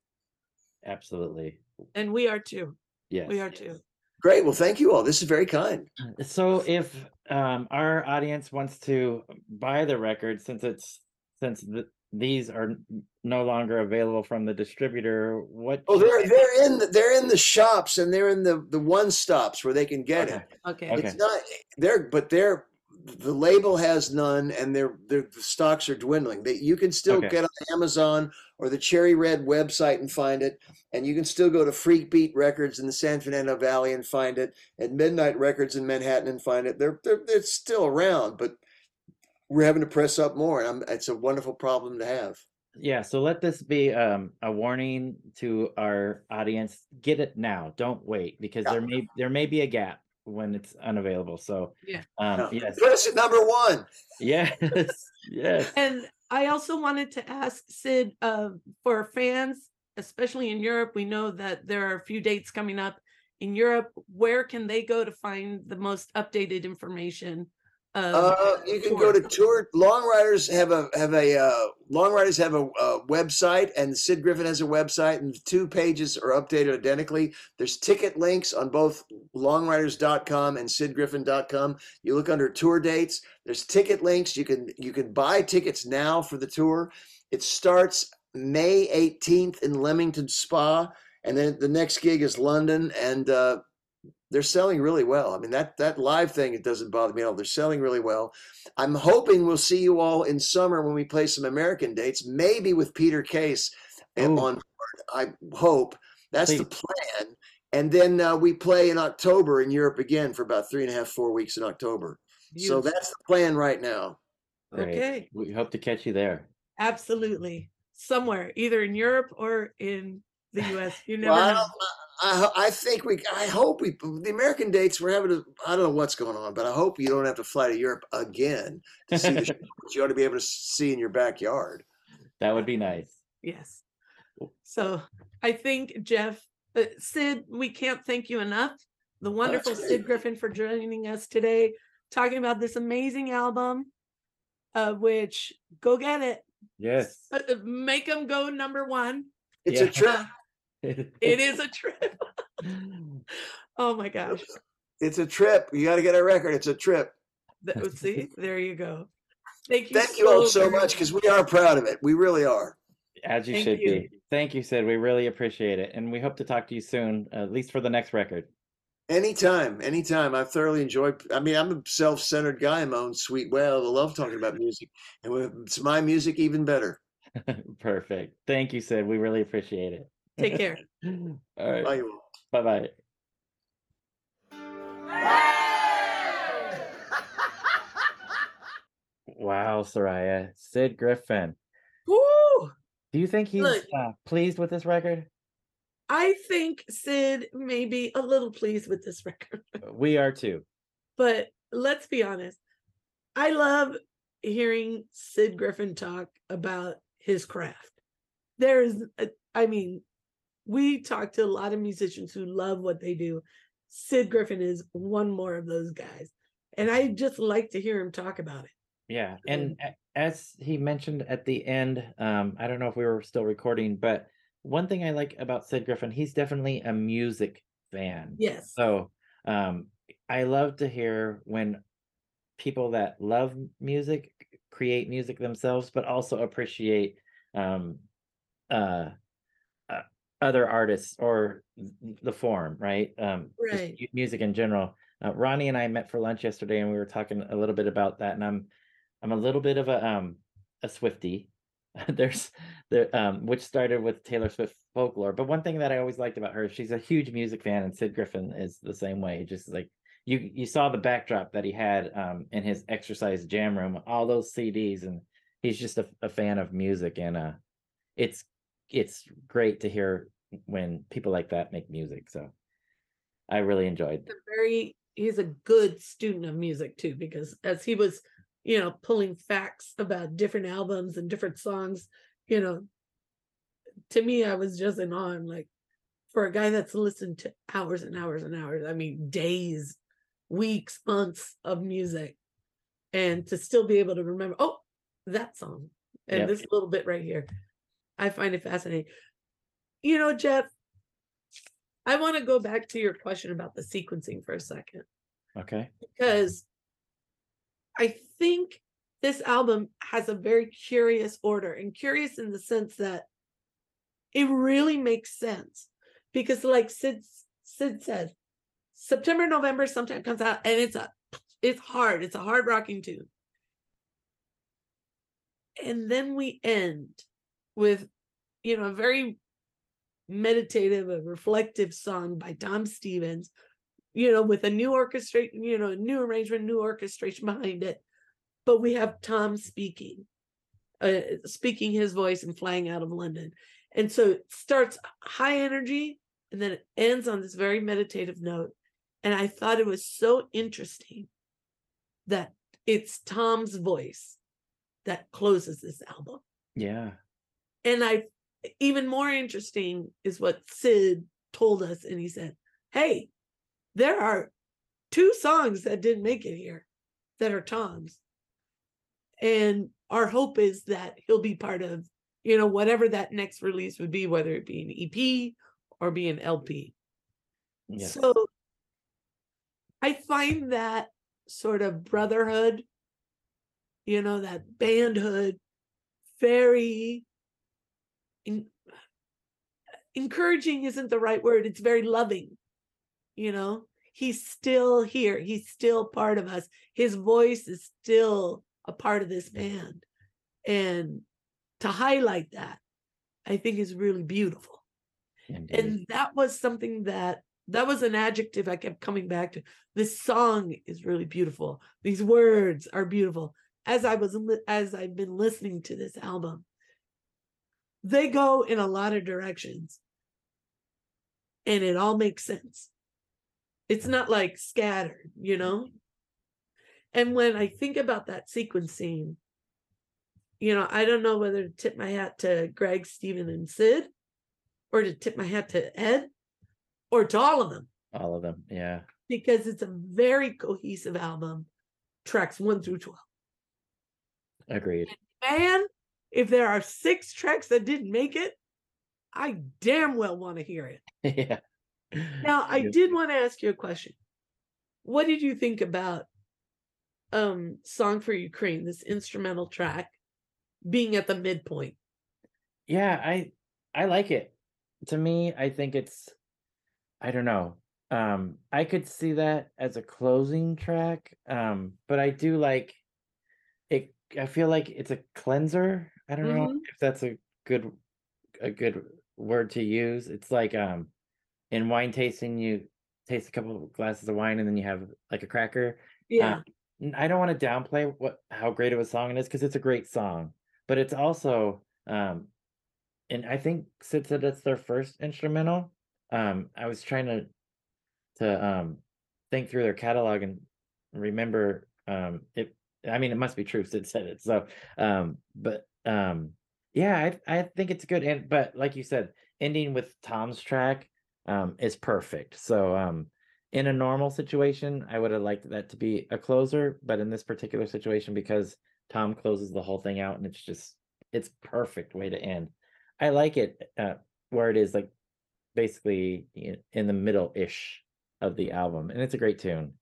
Absolutely. and we are too Yes. we are too Great. Well, thank you all. This is very kind. So if um, our audience wants to buy the record, since it's since th- these are no longer available from the distributor, what? Oh, they're they- they're in the, they're in the shops and they're in the the one stops where they can get Okay. it. okay Okay. It's not they're but they're the label has none and their their the stocks are dwindling. That you can still Okay. get on Amazon or the Cherry Red website and find it, and you can still go to Freakbeat Records in the San Fernando Valley and find it, and Midnight Records in Manhattan and find it. They're they're it's still around, but we're having to press up more, and I'm, it's a wonderful problem to have. Yeah, so let this be um, a warning to our audience. Get it now. Don't wait because Yeah. there may there may be a gap when it's unavailable. So Yeah. um, No, yes, Press it number one. yes, yes. And I also wanted to ask Sid, uh, for fans, especially in Europe, we know that there are a few dates coming up in Europe. Where can they go to find the most updated information? Of Uh, you can go to tour. Long Ryders have a have a uh, Long Ryders have a, uh website, and Sid Griffin has a website, and the two pages are updated identically. There's ticket links on both longriders.com and sidgriffin.com. You look under tour dates. There's ticket links. You can you can buy tickets now for the tour. It starts May 18th in Leamington Spa, and then the next gig is London, and uh, they're selling really well. I mean that that live thing it doesn't bother me at all. They're selling really well. I'm hoping we'll see you all in summer when we play some American dates, maybe with Peter Case and on board. I hope that's the plan. and then uh, we play in October in Europe again for about three and a half, four weeks in October. So that's the plan right now. Great. okay. We hope to catch you there. Absolutely. Somewhere, either in Europe or in the US. You never Well, know. Don't, I, I think we. I hope we. The American dates we're having. A, I don't know what's going on, but I hope you don't have to fly to Europe again to see the show. that You ought to be able to see in your backyard. That would be nice. Yes. So I think Jeff, uh, Sid, we can't thank you enough. The wonderful. Sid Griffin for joining us today, talking about this amazing album. Uh, which go get it, Yes. uh, uh, make them go number one. It's Yeah. a trip. It is a trip. Oh my gosh. It's a trip. You got to get a record. It's a trip. Th- oh, See, there you go. Thank you. Thank you all so much because we are proud of it. We really are. As you Thank should you. be. Thank you, Sid. We really appreciate it. And we hope to talk to you soon, at least for the next record. Anytime, anytime. I've thoroughly enjoyed. I mean, I'm a self-centered guy in my own sweet way. I love talking about music, and it's my music, even better. Perfect. Thank you, Sid. We really appreciate it. Take care. All right. Bye. Bye bye. Wow, Soraya. Sid Griffin. Woo! Do you think he's Look. uh, pleased with this record? I think Sid may be a little pleased with this record. We are too. but let's be honest. I love hearing Sid Griffin talk about his craft. There's, a- I mean, we talk to a lot of musicians who love what they do. Sid Griffin is one more of those guys. And I just like to hear him talk about it. Yeah, and as he mentioned at the end, um, I don't know if we were still recording, but one thing I like about Sid Griffin, he's definitely a music fan. Yes. So, um, I love to hear when people that love music create music themselves, but also appreciate um, uh, other artists or the form, right? Um, Right. music in general. Uh, Ronnie and I met for lunch yesterday, and we were talking a little bit about that. And I'm, I'm a little bit of a um a Swifty. There's there um which started with Taylor Swift folklore. But one thing that I always liked about her, she's a huge music fan, and Sid Griffin is the same way. Just like you you saw the backdrop that he had um in his exercise jam room, all those CDs, and he's just a, a fan of music, and uh, it's it's great to hear when people like that make music. So I really enjoyed. a very he's a good student of music too because as he was you know pulling facts about different albums and different songs you know to me i was just in awe I'm like for a guy that's listened to hours and hours and hours i mean days weeks months of music and to still be able to remember oh that song and Yep. this little bit right here i find it fascinating you know jeff I want to go back to your question about the sequencing for a second. Okay. because I think this album has a very curious order and curious in the sense that it really makes sense. Because like Sid Sid said September November sometimes comes out and it's a it's hard it's a hard rocking tune. And then we end with you know a very meditative a reflective song by Tom Stevens you know, with a new orchestration, you know, new arrangement, new orchestration behind it. But we have Tom speaking, uh, speaking his voice and flying out of London. And so it starts high energy and then it ends on this very meditative note. And I thought it was so interesting that it's Tom's voice that closes this album. Yeah. And I, even more interesting is what Sid told us. And he said, Hey, there are two songs that didn't make it here that are Tom's. And our hope is that he'll be part of, you know, whatever that next release would be, whether it be an EP or be an LP. So I find that sort of brotherhood, you know, that bandhood very en- encouraging isn't the right word. It's very loving. You know, he's still here. He's still part of us. His voice is still a part of this band. And to highlight that, I think is really beautiful Indeed. and that was something that that was an adjective I kept coming back to. This song is really beautiful. These words are beautiful. As I was as I've been listening to this album, they go in a lot of directions, and it all makes sense. It's not like scattered, you know. And when I think about that sequencing, you know, I don't know whether to tip my hat to Greg, Stephen, and Sid, or to tip my hat to Ed, or to all of them, All of them. Yeah. because it's a very cohesive album, tracks one through 12. Agreed. Man, if there are six tracks that didn't make it, I damn well want to hear it. yeah. Now, I did want to ask you a question. What did you think about um Song for Ukraine, this instrumental track being at the midpoint? Yeah, I I like it. To me, I think it's I don't know. Um I could see that as a closing track. Um but I do like it I feel like it's a cleanser. I don't know Mhm. if that's a good a good word to use. It's like um in wine tasting you taste a couple of glasses of wine and then you have like a cracker. Yeah. n- I don't want to downplay what how great of a song it is because it's a great song, but it's also um and I think Sid said that's their first instrumental. Um I was trying to to um think through their catalog and remember um it I mean it must be true Sid said it. So um but um yeah, I I think it's a good and but like you said, ending with Tom's track um is perfect. So um in a normal situation, I would have liked that to be a closer, but in this particular situation, because Tom closes the whole thing out and it's just it's perfect way to end. I like it uh, where it is like basically in the middle ish of the album, and it's a great tune.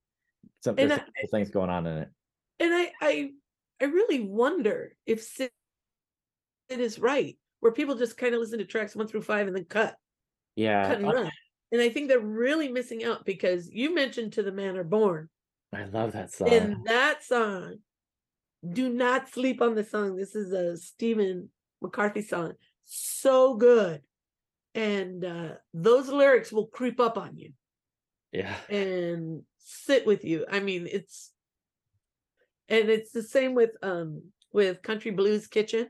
Some there's I- some things going on in it. And I I I really wonder if is right, where people just kind of listen to tracks one through five and then cut, Yeah, cut and run. And I think they're really missing out because you mentioned To the Manor Born. I love that song. And that song, do not sleep on the song. This is a Stephen McCarthy song. So good. And uh, those lyrics will creep up on you yeah, and sit with you. I mean, it's and it's the same with um with Country Blues Kitchen.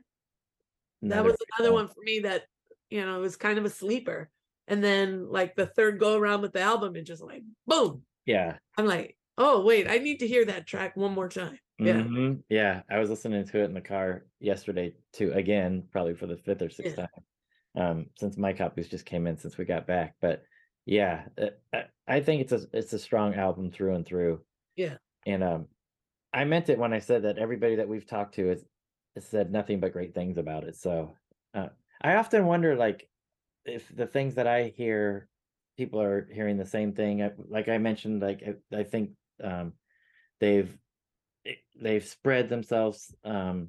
That was another one for me that you know it was kind of a sleeper. And then like the third go around with the album, it just like boom. Yeah, I'm like, oh wait, I need to hear that track one more time. Yeah. mhm, yeah. I was listening to it in the car yesterday too. Again, probably for the fifth or sixth Yeah. time. Um, since my copies just came in since we got back, but yeah, uh, I, I think it's a it's a strong album through and through. Yeah. and um, I meant it when I said that everybody that we've talked to has said nothing but great things about it. So, uh, I often wonder like if the things that I hear, people are hearing the same thing. I, like I mentioned, like I, I think um, they've they've spread themselves um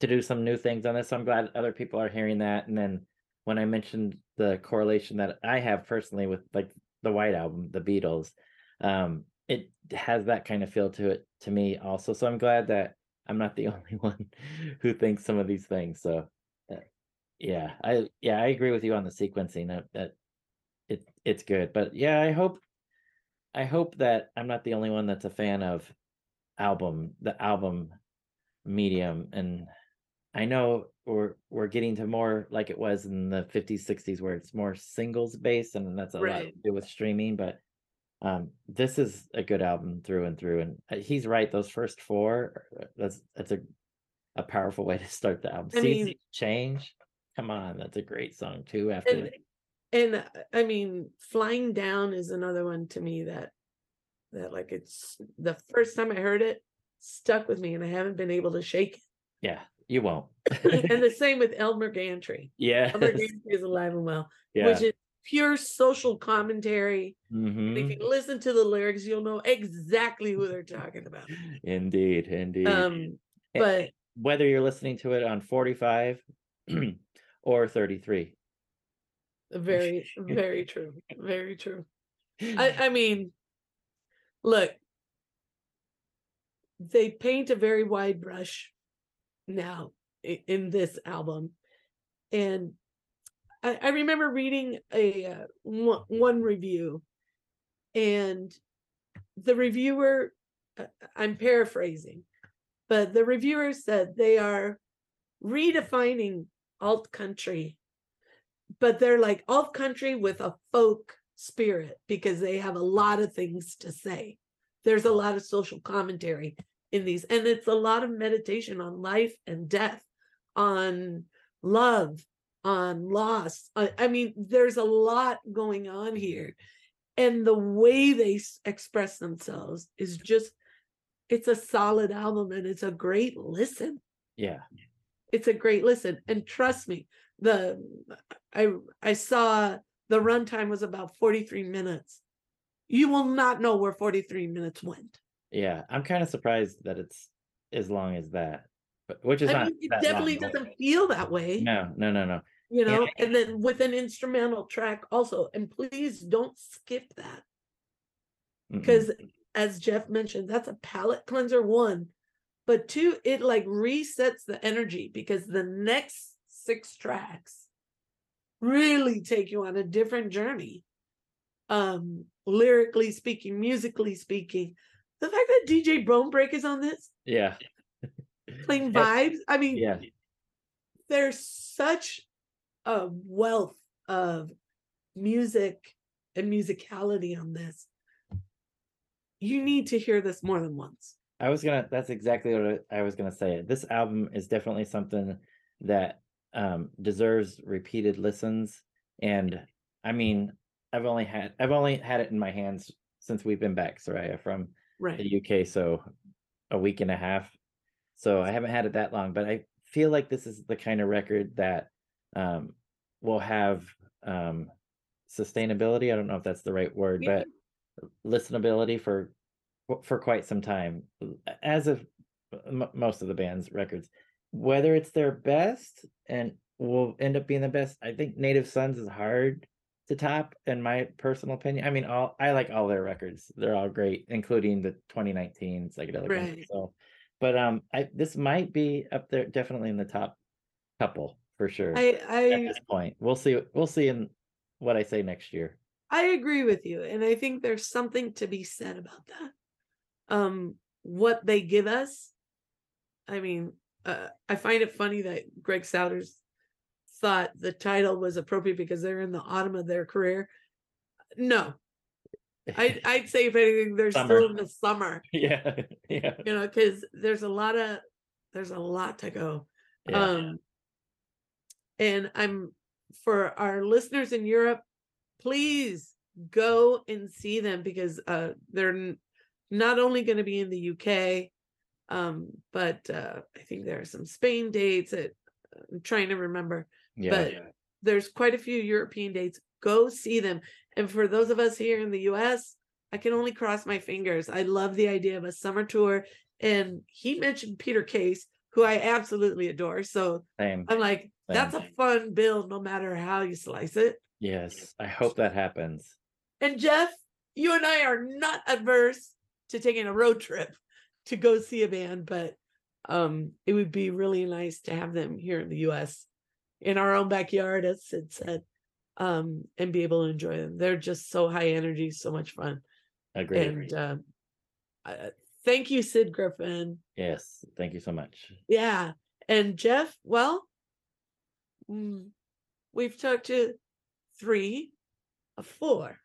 to do some new things on this. So I'm glad other people are hearing that. And then when I mentioned the correlation that I have personally with like the White Album, the Beatles, um, it has that kind of feel to it to me also. So I'm glad that I'm not the only one who thinks some of these things. So uh, yeah, I yeah I agree with you on the sequencing that that it it's good. But yeah, I hope I hope that I'm not the only one that's a fan of album the album medium and I know we're we're getting to more like it was in the 50s 60s where it's more singles based and that's a lot to do with streaming but um this is a good album through and through and uh, he's right those first four uh, that's that's a a powerful way to start the album. I Seasons change? Come on that's a great song too after And and uh, I mean, Flying Down is another one to me that that like it's the first time I heard it stuck with me and I haven't been able to shake it yeah you won't. and the same with Elmer Gantry. yeah Elmer Gantry is alive and well, yeah. which is pure social commentary. And if you listen to the lyrics, you'll know exactly who they're talking about. indeed indeed Um, but whether you're listening to it on 45 or 33 very, very true. Very true. I, I mean, look, they paint a very wide brush now in this album. And I, I remember reading a uh, one, one review, and the reviewer, uh, I'm paraphrasing, but the reviewer said they are redefining alt country, but they're like alt country with a folk spirit because they have a lot of things to say. There's a lot of social commentary in these, and it's a lot of meditation on life and death, on love, on loss. I, I mean, there's a lot going on here. And the way they s- express themselves is just, it's a solid album and it's a great listen Yeah. it's a great listen and trust me the i i saw the runtime was about 43 minutes you will not know where 43 minutes went Yeah. I'm kind of surprised that it's as long as that, but which is i not mean it definitely doesn't feel that way No, no, no, no. You yeah, know and then with an instrumental track also and please don't skip that. Because as jeff mentioned that's a palate cleanser one but two it like resets the energy because the next six tracks really take you on a different journey. Um lyrically speaking musically speaking the fact that dj bonebrake is on this yeah. playing vibes i mean Yeah. there's such a wealth of music and musicality on this you need to hear this more than once I was gonna. That's exactly what I was gonna say. This album is definitely something that um deserves repeated listens. And I mean, I've only had I've only had it in my hands since we've been back, Soraya, from right the UK. So a week and a half. So I haven't had it that long, but I feel like this is the kind of record that um will have um sustainability. I don't know if that's the right word, Yeah. but listenability for for quite some time as of m- most of the band's records whether it's their best and will end up being the best i think native sons is hard to top in my personal opinion i mean all i like all their records they're all great including the 2019 psychedelic Right. so but um i this might be up there definitely in the top couple for sure i at i this point. We'll see we'll see in what i say next year. I agree with you and i think there's something to be said about that. Um what they give us i mean uh, i find it funny that greg sowders thought the title was appropriate because they're in the autumn of their career. No. I, i'd say if anything they're Summer. still in the summer. Yeah yeah. You know because there's a lot of there's a lot to go. Yeah. Um and i'm for our listeners in europe please go and see them because uh they're not only going to be in the uk um but uh i think there are some spain dates that i'm trying to remember yeah but there's quite a few european dates. Go see them. And for those of us here in the us i can only cross my fingers. I love the idea of a summer tour and he mentioned peter case who i absolutely adore so same. I'm like, that's a fun build, no matter how you slice it. yes i hope that happens And Jeff, you and I are not adverse to taking a road trip to go see a band, but um, it would be really nice to have them here in the US in our own backyard, as Sid said, um, and be able to enjoy them. They're just so high energy, so much fun. agreed And uh, uh, thank you, Sid Griffin. yes thank you so much Yeah. And Jeff, well, mm, we've talked to three of four,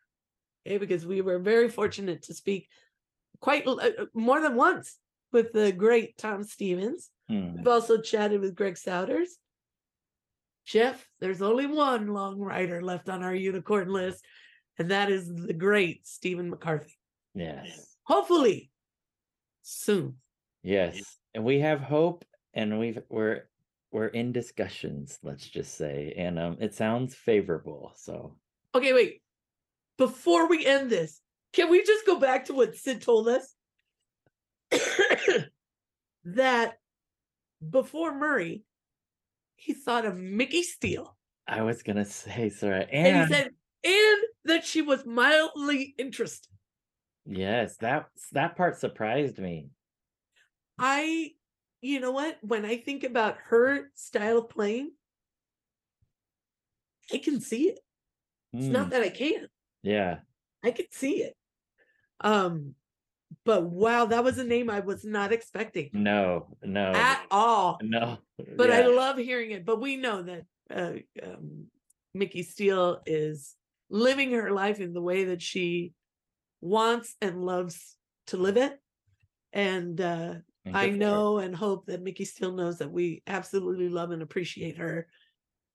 okay, because we were very fortunate to speak quite uh, more than once with the great Tom Stevens. Hmm. We've also chatted with Greg Sowders. Jeff, there's only one long ryder left on our unicorn list, and that is the great Stephen McCarthy. yes Hopefully, soon. Yes, and we have hope, and we've we're we're in discussions. Let's just say, and um, it sounds favorable. So Okay, wait. Before we end this, can we just go back to what Sid told us? that before Murry, he thought of Micki Steele. I was gonna say, sorry, And, and, he said, and that she was mildly interested. yes, that that part surprised me. I, you know what? When I think about her style of playing, I can see it. It's Mm, not that I can't. yeah. I can see it. Um, but wow, that was a name I was not expecting No, no, at all. no. But I love hearing it. But we know that uh, um, Micki Steele is living her life in the way that she wants and loves to live it. And uh, and I know and hope that Micki Steele knows that we absolutely love and appreciate her,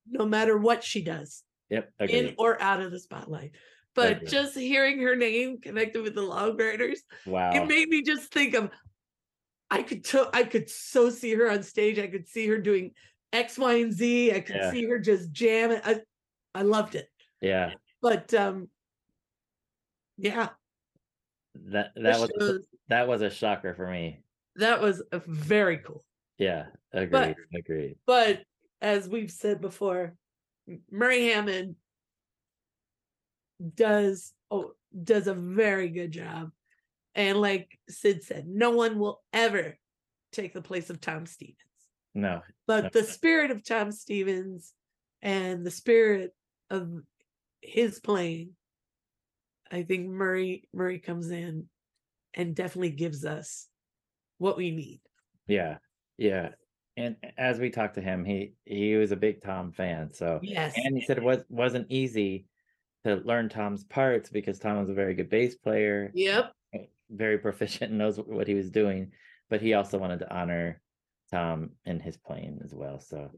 no matter what she does Yep. in or out of the spotlight. But just hearing her name connected with the Long Ryders, Wow. it made me just think of I could to, I could so see her on stage. I could see her doing X, Y, and Z. I could Yeah. see her just jamming. I I loved it. yeah. But um yeah, That the that was shows- that was a shocker for me. That was a very cool. Yeah. Agreed. But- agreed. But as we've said before, Murry Hammond does oh does a very good job. And like Sid said, no one will ever take the place of Tom Stevens. No. But the spirit of Tom Stevens and the spirit of his playing, I think Murry Murry comes in and definitely gives us what we need. Yeah. Yeah. And as we talked to him, he he was a big Tom fan. So Yes. and he said it was wasn't easy to learn Tom's parts because Tom was a very good bass player. Yep. very proficient and knows what he was doing, but he also wanted to honor Tom in his playing as well. So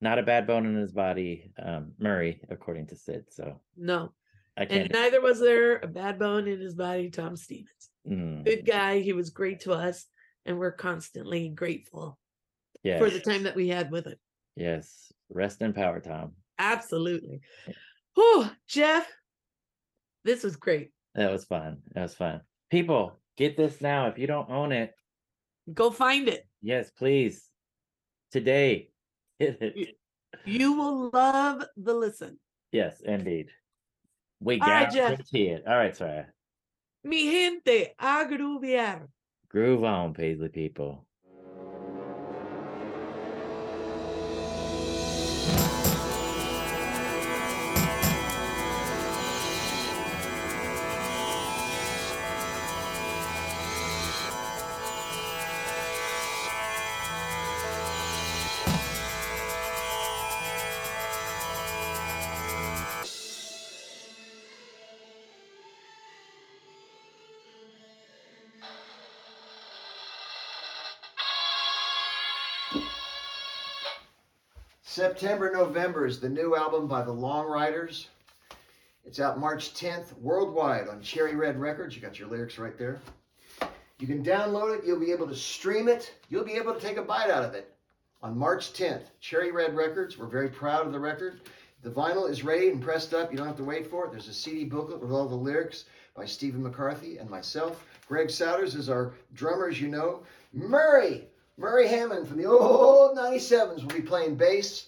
not a bad bone in his body, um, Murry, according to Sid. So No. I And neither was there a bad bone in his body, Tom Stevens. mm, Good guy. He was great to us, and we're constantly grateful yes, for the time that we had with it. yes. Rest in power, Tom. Absolutely. Oh, Jeff, this was great. That was fun. That was fun. People, get this now. If you don't own it, Go find it. yes, please. Today. Hit it. You will love the listen. Yes, indeed. We All right, Jeff. guarantee it. All right, sorry. Mi gente, a groovear. Groove on, Paisley people. September November is the new album by the Long Ryders. It's out March 10th worldwide on Cherry Red Records. You got your lyrics right there. You can download it, you'll be able to stream it, you'll be able to take a bite out of it on March 10th. Cherry Red Records. We're very proud of the record. The vinyl is ready and pressed up. You don't have to wait for it. There's a CD booklet with all the lyrics by Stephen McCarthy and myself. Greg Sowders is our drummer, as you know. Murry, Murry Hammond from the old 97s will be playing bass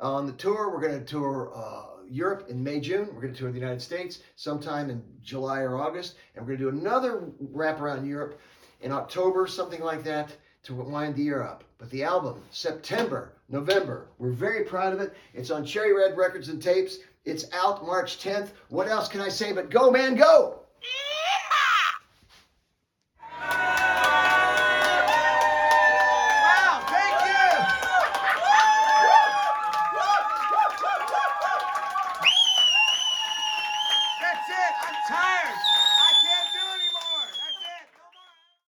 on the tour. We're going to tour uh, Europe in May, June. We're going to tour the United States sometime in July or August. And we're going to do another wrap around Europe in October, something like that, to wind the year up. But the album, September, November, we're very proud of it. It's on Cherry Red Records and Tapes. It's out March 10th. What else can I say but go, man, go!